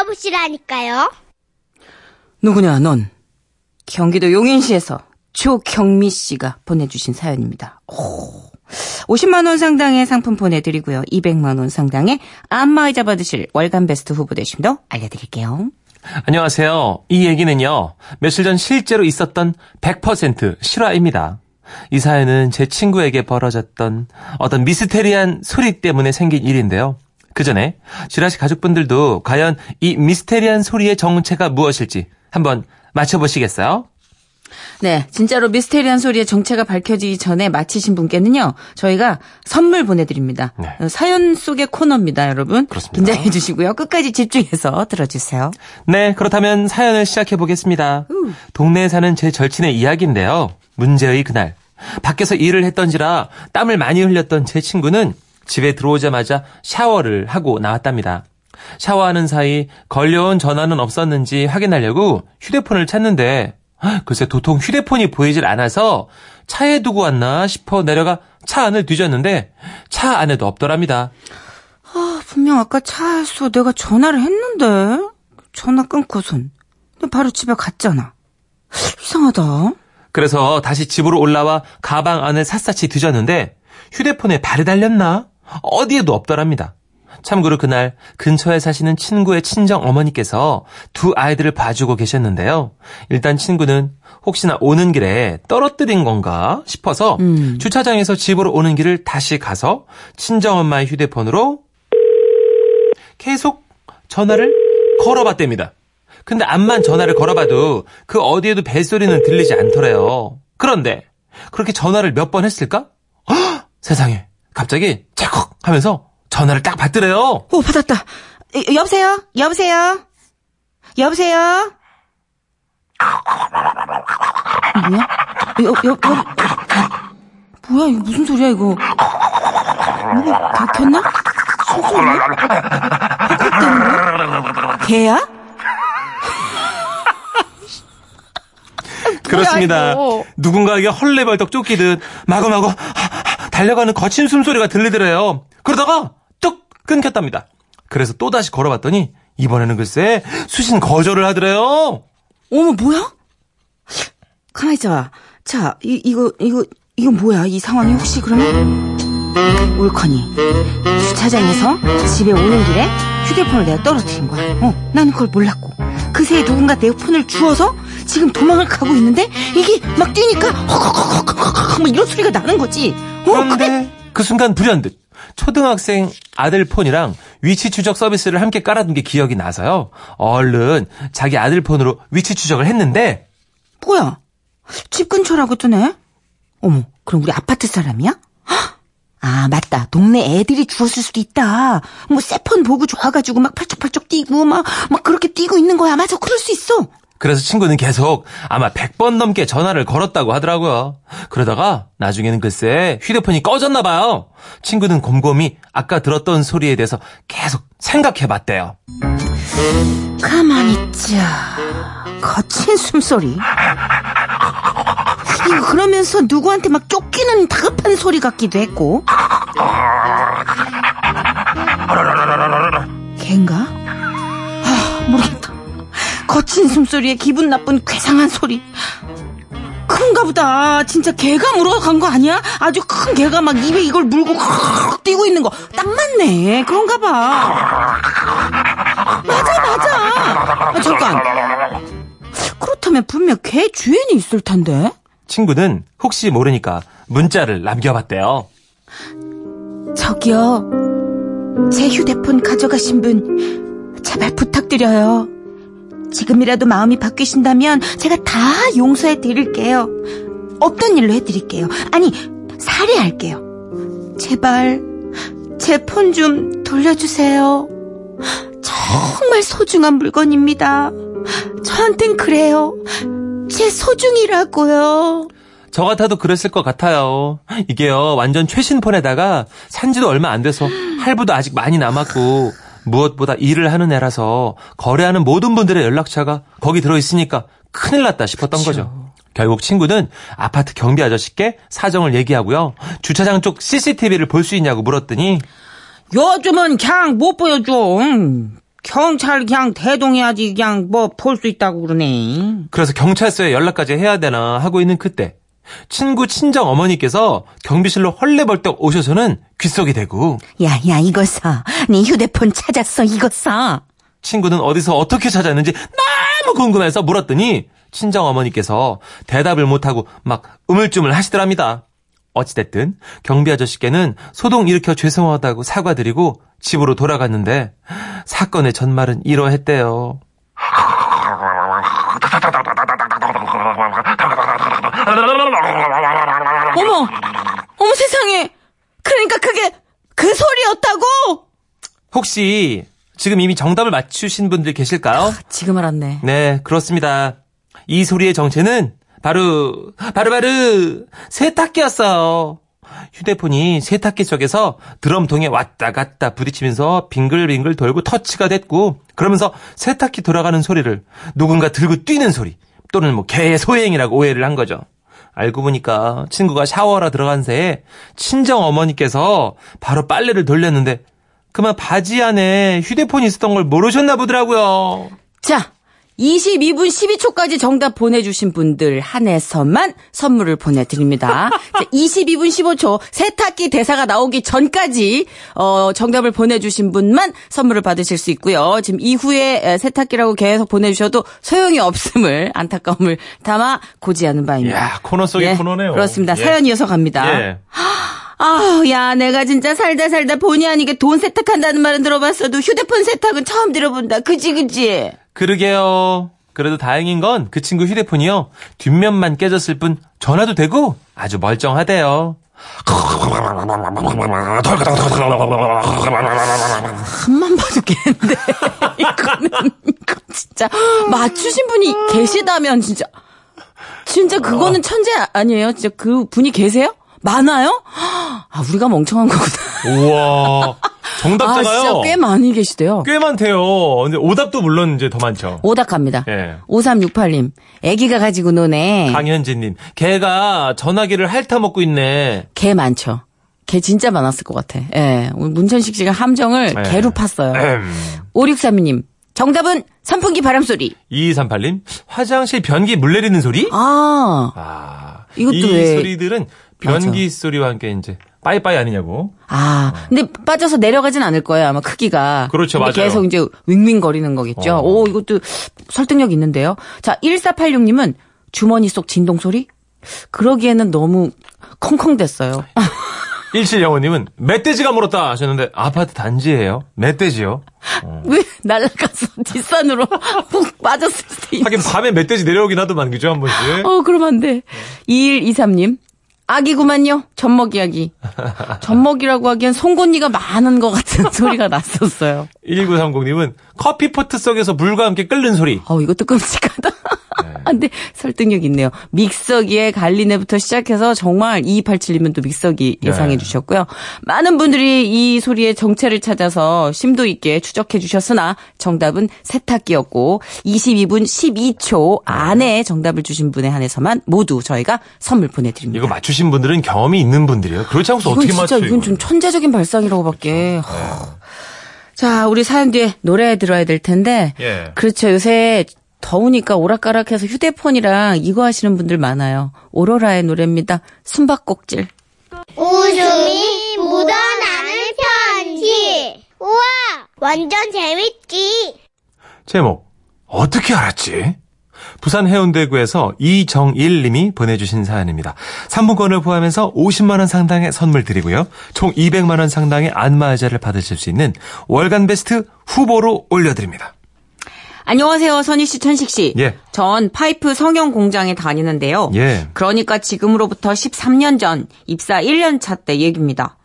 들어보시라니까요. 누구냐, 넌? 경기도 용인시에서 조경미 씨가 보내주신 사연입니다. 오. 50만원 상당의 상품 보내드리고요. 200만원 상당의 안마의자 받으실 월간 베스트 후보 되심도 알려드릴게요. 안녕하세요. 이 얘기는요, 며칠 전 실제로 있었던 100% 실화입니다. 이 사연은 제 친구에게 벌어졌던 어떤 미스테리한 소리 때문에 생긴 일인데요. 그 전에 지라시 가족분들도 과연 이 미스테리한 소리의 정체가 무엇일지 한번 맞춰보시겠어요? 네, 진짜로 미스테리한 소리의 정체가 밝혀지기 전에 마치신 분께는요, 저희가 선물 보내드립니다. 네. 어, 사연 속의 코너입니다, 여러분. 그렇습니다. 긴장해 주시고요. 끝까지 집중해서 들어주세요. 네, 그렇다면 사연을 시작해 보겠습니다. 동네에 사는 제 절친의 이야기인데요. 문제의 그날 밖에서 일을 했던지라 땀을 많이 흘렸던 제 친구는 집에 들어오자마자 샤워를 하고 나왔답니다. 샤워하는 사이 걸려온 전화는 없었는지 확인하려고 휴대폰을 찾는데 헉, 글쎄 도통 휴대폰이 보이질 않아서 차에 두고 왔나 싶어 내려가 차 안을 뒤졌는데 차 안에도 없더랍니다. 아, 분명 아까 차에서 내가 전화를 했는데, 전화 끊고선. 바로 집에 갔잖아. 이상하다. 그래서 다시 집으로 올라와 가방 안을 샅샅이 뒤졌는데 휴대폰에 발이 달렸나? 어디에도 없더랍니다. 참고로 그날 근처에 사시는 친구의 친정 어머니께서 두 아이들을 봐주고 계셨는데요. 일단 친구는 혹시나 오는 길에 떨어뜨린 건가 싶어서 음. 주차장에서 집으로 오는 길을 다시 가서 친정 엄마의 휴대폰으로 계속 전화를 걸어봤답니다. 근데 암만 전화를 걸어봐도 그 어디에도 벨소리는 들리지 않더래요. 그런데 그렇게 전화를 몇 번 했을까? 헉! 세상에 갑자기 찰컥 하면서 전화를 딱 받더래요. 오, 받았다. 여- 여보세요? 여보세요? 여보세요? 뭐야? 여, 여, 여, 뭐야, 이거 무슨 소리야, 이거? 뭐가? 숨소리야? 헉헉대는 거야? 개야? 그렇습니다. 이거. 누군가에게 헐레벌떡 쫓기듯 마구마구 달려가는 거친 숨소리가 들리더래요. 그러다가 뚝 끊겼답니다. 그래서 또다시 걸어봤더니 이번에는 글쎄 수신 거절을 하더래요. 어머, 뭐야? 가만히 있어봐. 자, 이, 이거, 이거, 이거 뭐야? 이 상황이 혹시 그러면? 옳거니. 주차장에서 집에 오는 길에 휴대폰을 내가 떨어뜨린 거야. 어, 나는 그걸 몰랐고. 그새에 누군가 내 폰을 주워서 지금 도망을 가고 있는데 이게 막 뛰니까 헉헉헉헉헉 막 이런 소리가 나는 거지. 어, 그런데 그게 그 순간 불현듯 초등학생 아들 폰이랑 위치 추적 서비스를 함께 깔아둔 게 기억이 나서요. 얼른 자기 아들 폰으로 위치 추적을 했는데 뭐야? 집 근처라고 뜨네? 어머, 그럼 우리 아파트 사람이야? 헉! 아, 맞다. 동네 애들이 주웠을 수도 있다. 뭐, 세폰 보고 좋아가지고 막 펄쩍펄쩍 뛰고, 막, 막 그렇게 뛰고 있는 거야. 맞아, 그럴 수 있어. 그래서 친구는 계속 아마 100번 넘게 전화를 걸었다고 하더라고요. 그러다가 나중에는 글쎄 휴대폰이 꺼졌나 봐요. 친구는 곰곰이 아까 들었던 소리에 대해서 계속 생각해 봤대요. 가만히 있자. 거친 숨소리. 이거 그러면서 누구한테 막 쫓기는 다급한 소리 같기도 했고. 걘가? 거친 숨소리에 기분 나쁜 괴상한 소리. 큰가 보다. 진짜 개가 물어간 거 아니야? 아주 큰 개가 막 입에 이걸 물고 뛰고 있는 거. 딱 맞네. 그런가 봐. 맞아, 맞아. 아, 잠깐. 그렇다면 분명 개 주인이 있을 텐데. 친구는 혹시 모르니까 문자를 남겨봤대요. 저기요. 제 휴대폰 가져가신 분, 제발 부탁드려요. 지금이라도 마음이 바뀌신다면 제가 다 용서해 드릴게요. 없던 일로 해 드릴게요. 아니, 살해할게요. 제발, 제 폰 좀 돌려주세요. 정말 소중한 물건입니다. 저한텐 그래요. 제 소중이라고요. 저 같아도 그랬을 것 같아요. 이게요, 완전 최신 폰에다가 산지도 얼마 안 돼서 할부도 아직 많이 남았고, 무엇보다 일을 하는 애라서 거래하는 모든 분들의 연락처가 거기 들어있으니까 큰일 났다 싶었던 거죠. 결국 친구는 아파트 경비 아저씨께 사정을 얘기하고요. 주차장 쪽 CCTV를 볼 수 있냐고 물었더니 요즘은 그냥 못 보여줘. 음, 경찰 그냥 대동해야지 그냥 뭐 볼 수 있다고 그러네. 그래서 경찰서에 연락까지 해야 되나 하고 있는 그때 친구 친정 어머니께서 경비실로 헐레벌떡 오셔서는 귓속이 대고 야야 이거 사. 네 휴대폰 찾았어 이거 사. 친구는 어디서 어떻게 찾았는지 너무 궁금해서 물었더니 친정 어머니께서 대답을 못하고 막 우물쭈물 하시더랍니다. 어찌됐든 경비 아저씨께는 소동 일으켜 죄송하다고 사과드리고 집으로 돌아갔는데 사건의 전말은 이러했대요. 어머, 어머 세상에. 그러니까 그게 그 소리였다고? 혹시 지금 이미 정답을 맞추신 분들 계실까요? 지금 알았네. 네, 그렇습니다. 이 소리의 정체는 바로 바로 바로 세탁기였어요. 휴대폰이 세탁기 속에서 드럼통에 왔다 갔다 부딪히면서 빙글빙글 돌고 터치가 됐고 그러면서 세탁기 돌아가는 소리를 누군가 들고 뛰는 소리 또는 뭐 개의 소행이라고 오해를 한 거죠. 알고 보니까 친구가 샤워하러 들어간 새에 친정 어머니께서 바로 빨래를 돌렸는데 그만 바지 안에 휴대폰이 있었던 걸 모르셨나 보더라고요. 자, 22분 12초까지 정답 보내주신 분들 한해서만 선물을 보내드립니다. 자, 22분 15초 세탁기 대사가 나오기 전까지 어, 정답을 보내주신 분만 선물을 받으실 수 있고요. 지금 이후에 에, 세탁기라고 계속 보내주셔도 소용이 없음을 안타까움을 담아 고지하는 바입니다. 이야, 코너 속의 예, 코너네요. 그렇습니다. 예. 사연 이어서 갑니다. 예. 아우, 야, 내가 진짜 살다 살다 본의 아니게 돈 세탁한다는 말은 들어봤어도 휴대폰 세탁은 처음 들어본다. 그지, 그지? 그러게요. 그래도 다행인 건 그 친구 휴대폰이요. 뒷면만 깨졌을 뿐 전화도 되고 아주 멀쩡하대요. 한만 봐도 겠는데 이거는, 이거 진짜. 맞추신 분이 계시다면 진짜. 진짜 그거는 천재 아니에요? 진짜 그 분이 계세요? 많아요? 아, 우리가 멍청한 거구나. 우와. 아, 정답자가요. 진짜 꽤 많이 계시대요. 꽤 많대요. 근데 오답도 물론 이제 더 많죠. 오닥합니다. 예. 5368님, 애기가 가지고 노네. 강현진님, 걔가 전화기를 핥아먹고 있네. 개 많죠. 개 진짜 많았을 것 같아. 예. 문천식 씨가 함정을 네. 개로 팠어요. 음. 5632님, 정답은 선풍기 바람소리. 2238님, 화장실 변기 물 내리는 소리? 아, 아, 이것도 이 왜- 소리들은 변기 소리와 함께 이제 빠이빠이 아니냐고. 아. 근데 빠져서 내려가진 않을 거예요. 아마 크기가. 그렇죠, 맞아요. 계속 이제 윙윙거리는 거겠죠. 어. 오, 이것도 설득력 있는데요. 자, 1486님은 주머니 속 진동 소리? 그러기에는 너무 콩콩댔어요. 1705님은 멧돼지가 물었다 하셨는데 아파트 단지예요. 멧돼지요. 왜 날아가서 뒷산으로 훅 빠졌을 때. 하긴 밤에 멧돼지 내려오긴 하더만 그죠 한 번씩. 어, 그럼 안 돼. 2123님. 아기구만요. 젖먹이 아기. 젖먹이라고 하기엔 송곳니가 많은 것 같은 소리가 났었어요. 1930님은 커피포트 속에서 물과 함께 끓는 소리. 어, 이것도 끔찍하다. 근데 설득력 있네요. 믹서기에 갈리네부터 시작해서 정말 2287님은 또 믹서기 예상해 네. 주셨고요. 많은 분들이 이 소리의 정체를 찾아서 심도 있게 추적해 주셨으나 정답은 세탁기였고 22분 12초 안에 정답을 주신 분에 한해서만 모두 저희가 선물 보내드립니다. 이거 맞추신 분들은 경험이 있는 분들이에요. 그렇지 않고서 이건 어떻게 진짜 맞춰요? 이건 좀 천재적인 발상이라고밖에. 하. 자, 우리 사연 뒤에 노래 들어야 될 텐데. 예. 그렇죠. 요새 더우니까 오락가락해서 휴대폰이랑 이거 하시는 분들 많아요. 오로라의 노래입니다. 숨바꼭질. 웃음이 묻어나는 편지. 우와, 완전 재밌지. 제목 어떻게 알았지? 부산 해운대구에서 이정일 님이 보내주신 사연입니다. 3분권을 포함해서 50만 원 상당의 선물 드리고요. 총 200만 원 상당의 안마의자를 받으실 수 있는 월간 베스트 후보로 올려드립니다. 안녕하세요. 선희 씨, 천식 씨. 예. 전 파이프 성형 공장에 다니는데요. 예. 그러니까 지금으로부터 13년 전 입사 1년 차 때 얘기입니다.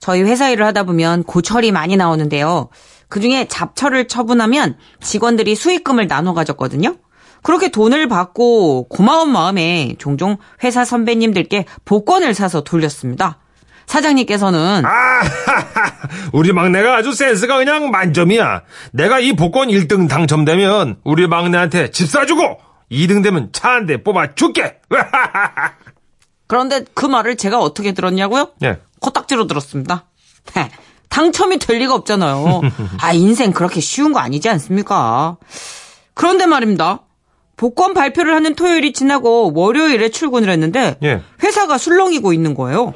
저희 회사 일을 하다 보면 고철이 많이 나오는데요. 그중에 잡철을 처분하면 직원들이 수익금을 나눠 가졌거든요. 그렇게 돈을 받고 고마운 마음에 종종 회사 선배님들께 복권을 사서 돌렸습니다. 사장님께서는 우리 막내가 아주 센스가 그냥 만점이야. 내가 이 복권 1등 당첨되면 우리 막내한테 집 사주고 2등 되면 차 한 대 뽑아 줄게. 그런데 그 말을 제가 어떻게 들었냐고요? 예. 코딱지로 들었습니다. 당첨이 될 리가 없잖아요. 아, 인생 그렇게 쉬운 거 아니지 않습니까? 그런데 말입니다. 복권 발표를 하는 토요일이 지나고 월요일에 출근을 했는데 예. 회사가 술렁이고 있는 거예요.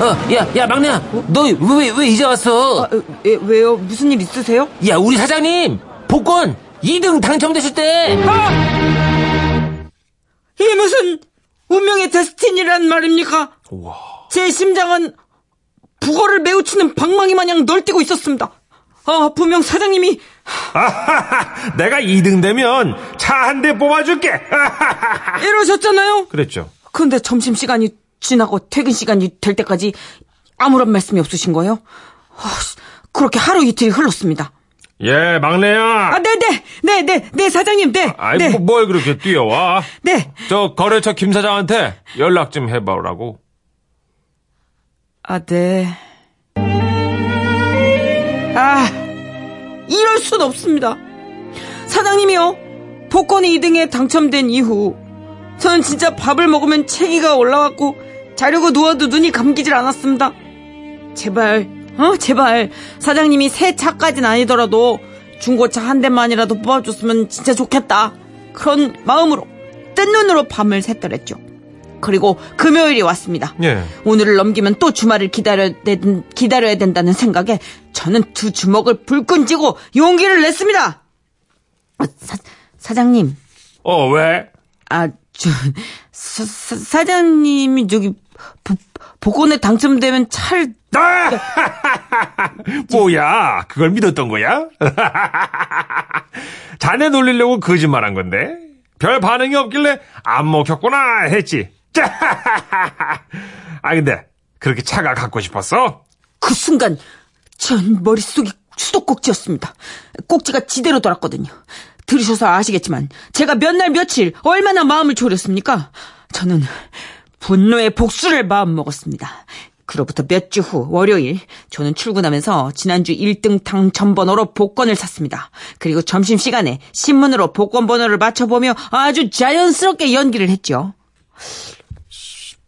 어, 야, 야, 막내야. 너 왜, 왜 이제 왔어? 아, 에, 왜요? 무슨 일 있으세요? 야, 우리 사장님! 복권 2등 당첨되셨대! 이게 무슨 운명의 데스티니란 말입니까? 제 심장은 북어를 매우 치는 방망이 마냥 널뛰고 있었습니다. 아, 분명 사장님이 내가 2등 되면 차 한 대 뽑아줄게. 이러셨잖아요. 그랬죠. 근데 점심시간이 지나고 퇴근 시간이 될 때까지 아무런 말씀이 없으신 거예요? 아, 그렇게 하루 이틀이 흘렀습니다. 예, 막내야. 아, 네네, 네네, 네, 사장님, 네. 아이, 네, 뭐, 뭘 그렇게 뛰어와? 네. 저 거래처 김 사장한테 연락 좀 해봐라고. 아, 네. 아, 이럴 순 없습니다. 사장님이요, 복권이 2등에 당첨된 이후, 저는 진짜 밥을 먹으면 체기가 올라왔고, 자려고 누워도 눈이 감기질 않았습니다. 제발, 어, 제발, 사장님이 새 차까진 아니더라도, 중고차 한 대만이라도 뽑아줬으면 진짜 좋겠다. 그런 마음으로, 뜬 눈으로 밤을 샜더랬죠. 그리고 금요일이 왔습니다. 예. 오늘을 넘기면 또 주말을 기다려야, 된, 기다려야 된다는 생각에 저는 두 주먹을 불끈 쥐고 용기를 냈습니다. 아, 사, 사장님, 어, 왜? 아, 저, 사, 사, 사장님이 저기, 보, 복권에 당첨되면 차를, 아! 뭐야, 그걸 믿었던 거야? 자네 놀리려고 거짓말 한 건데? 별 반응이 없길래 안 먹혔구나 했지. 아, 근데, 그렇게 차가 갖고 싶었어? 그 순간, 전 머릿속이 수도꼭지였습니다. 꼭지가 지대로 돌았거든요. 들으셔서 아시겠지만, 제가 몇 날 며칠 얼마나 마음을 졸였습니까? 저는 분노의 복수를 마음먹었습니다. 그로부터 몇 주 후 월요일 저는 출근하면서 지난주 1등 당첨 번호로 복권을 샀습니다. 그리고 점심시간에 신문으로 복권 번호를 맞춰보며 아주 자연스럽게 연기를 했죠.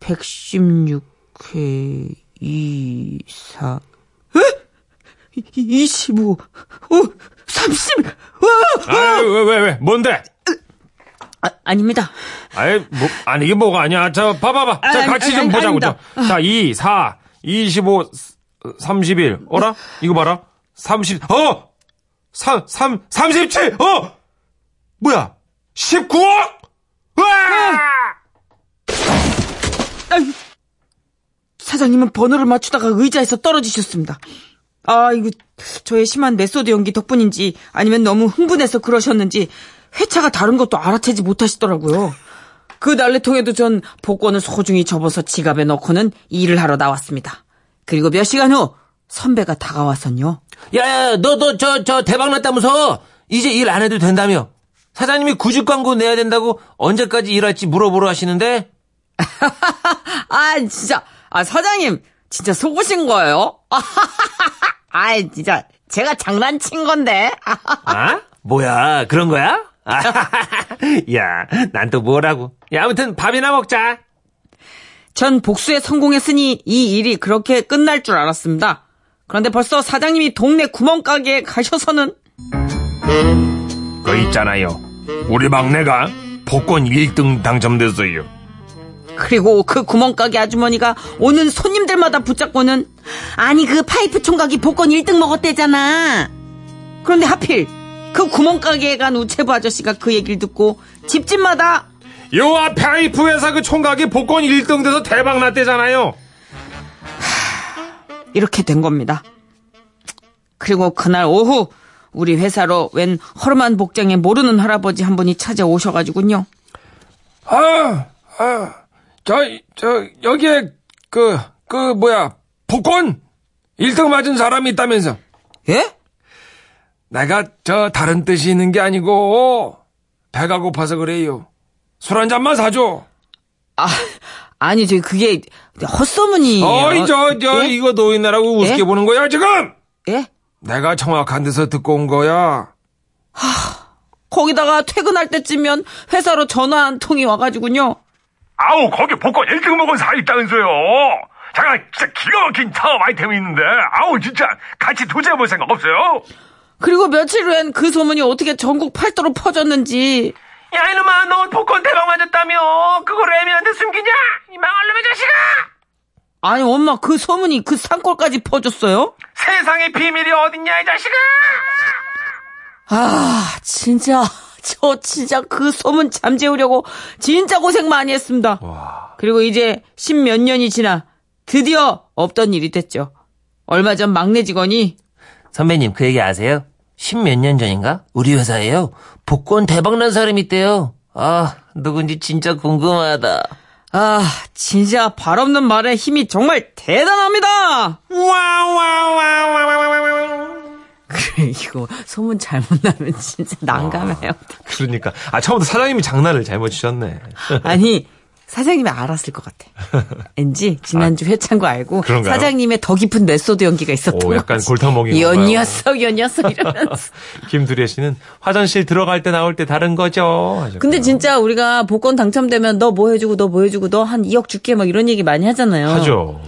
116회 2, 4 에? 25 어, 30 와! 아, 왜, 왜, 왜, 뭔데? 아, 아닙니다. 아이, 뭐, 아니, 이게 뭐가 아니야. 자, 봐봐봐. 자, 아니, 같이 아니, 좀 아니, 보자고. 아닙니다. 자, 자, 2, 4, 25, 31. 어라? 이거 봐라. 30, 어! 3, 3, 37! 어! 뭐야? 19억? 와! 아유, 사장님은 번호를 맞추다가 의자에서 떨어지셨습니다. 아, 이거 저의 심한 method 연기 덕분인지 아니면 너무 흥분해서 그러셨는지 회차가 다른 것도 알아채지 못하시더라고요. 그 난리통에도 전 복권을 소중히 접어서 지갑에 넣고는 일을 하러 나왔습니다. 그리고 몇 시간 후 선배가 다가와선요. 야, 야, 너, 너, 저, 저, 대박 났다면서? 이제 일 안 해도 된다며? 사장님이 구직 광고 내야 된다고 언제까지 일할지 물어보러 하시는데? 아, 진짜. 아, 사장님, 진짜 속으신 거예요? 아, 진짜. 제가 장난친 건데. 아? 뭐야, 그런 거야? 야, 난 또 뭐라고. 야, 아무튼 밥이나 먹자. 전 복수에 성공했으니 이 일이 그렇게 끝날 줄 알았습니다. 그런데 벌써 사장님이 동네 구멍가게에 가셔서는 그 있잖아요. 우리 막내가 복권 1등 당첨됐어요. 그리고 그 구멍가게 아주머니가 오는 손님들마다 붙잡고는 아니 그 파이프 총각이 복권 1등 먹었대잖아. 그런데 하필 그 구멍가게에 간 우체부 아저씨가 그 얘기를 듣고 집집마다 요 앞에 아이프 회사 그 총각이 복권 1등 돼서 대박 났대잖아요. 이렇게 된 겁니다. 그리고 그날 오후 우리 회사로 웬 허름한 복장에 모르는 할아버지 한 분이 찾아오셔가지고요. 아, 아, 저, 저, 여기에, 그, 그, 뭐야, 복권 1등 맞은 사람이 있다면서. 예? 내가 저 다른 뜻이 있는 게 아니고, 배가 고파서 그래요. 술 한 잔만 사줘. 아, 아니, 저, 그게, 헛소문이에요. 어이, 저, 저, 예? 이거 노인네라고 우습게 예? 보는 거야, 지금! 예? 내가 정확한 데서 듣고 온 거야. 거기다가 퇴근할 때쯤면 회사로 전화 한 통이 와가지고요. 아우, 거기 복권 1등 먹은 사람 있다면서요. 잠깐, 진짜 기가 막힌 사업 아이템이 있는데, 아우, 진짜, 같이 도전해볼 생각 없어요? 그리고 며칠 후엔 그 소문이 어떻게 전국 팔도로 퍼졌는지. 야 이놈아 너 복권 대박 맞았다며. 그걸 애미한테 숨기냐? 이 망할 놈의 자식아! 아니 엄마 그 소문이 그 산골까지 퍼졌어요? 세상에 비밀이 어딨냐 이 자식아! 아 진짜 저 진짜 그 소문 잠재우려고 진짜 고생 많이 했습니다. 그리고 이제 십 몇 년이 지나 드디어 없던 일이 됐죠. 얼마 전 막내 직원이 선배님 그 얘기 아세요? 십 몇 년 전인가? 우리 회사에요 복권 대박난 사람이 있대요 아 누군지 진짜 궁금하다 아 진짜 발 없는 말에 힘이 정말 대단합니다. 그래 이거 소문 잘못 나면 진짜 난감해요. 그러니까. 아, 처음부터 사장님이 장난을 잘못 치셨네. 아니 사장님이 알았을 것 같아. 왠지 지난주 회찬 거 알고 아, 그런가요? 사장님의 더 깊은 method 연기가 있었던 오, 약간 거지. 골탕 먹인 이 건가요? 녀석 이 녀석 이러면서. 김두리 씨는 화장실 들어갈 때 나올 때 다른 거죠. 하셨고요. 근데 진짜 우리가 복권 당첨되면 너 뭐 해주고 너 뭐 해주고 너 한 2억 줄게 막 이런 얘기 많이 하잖아요. 하죠.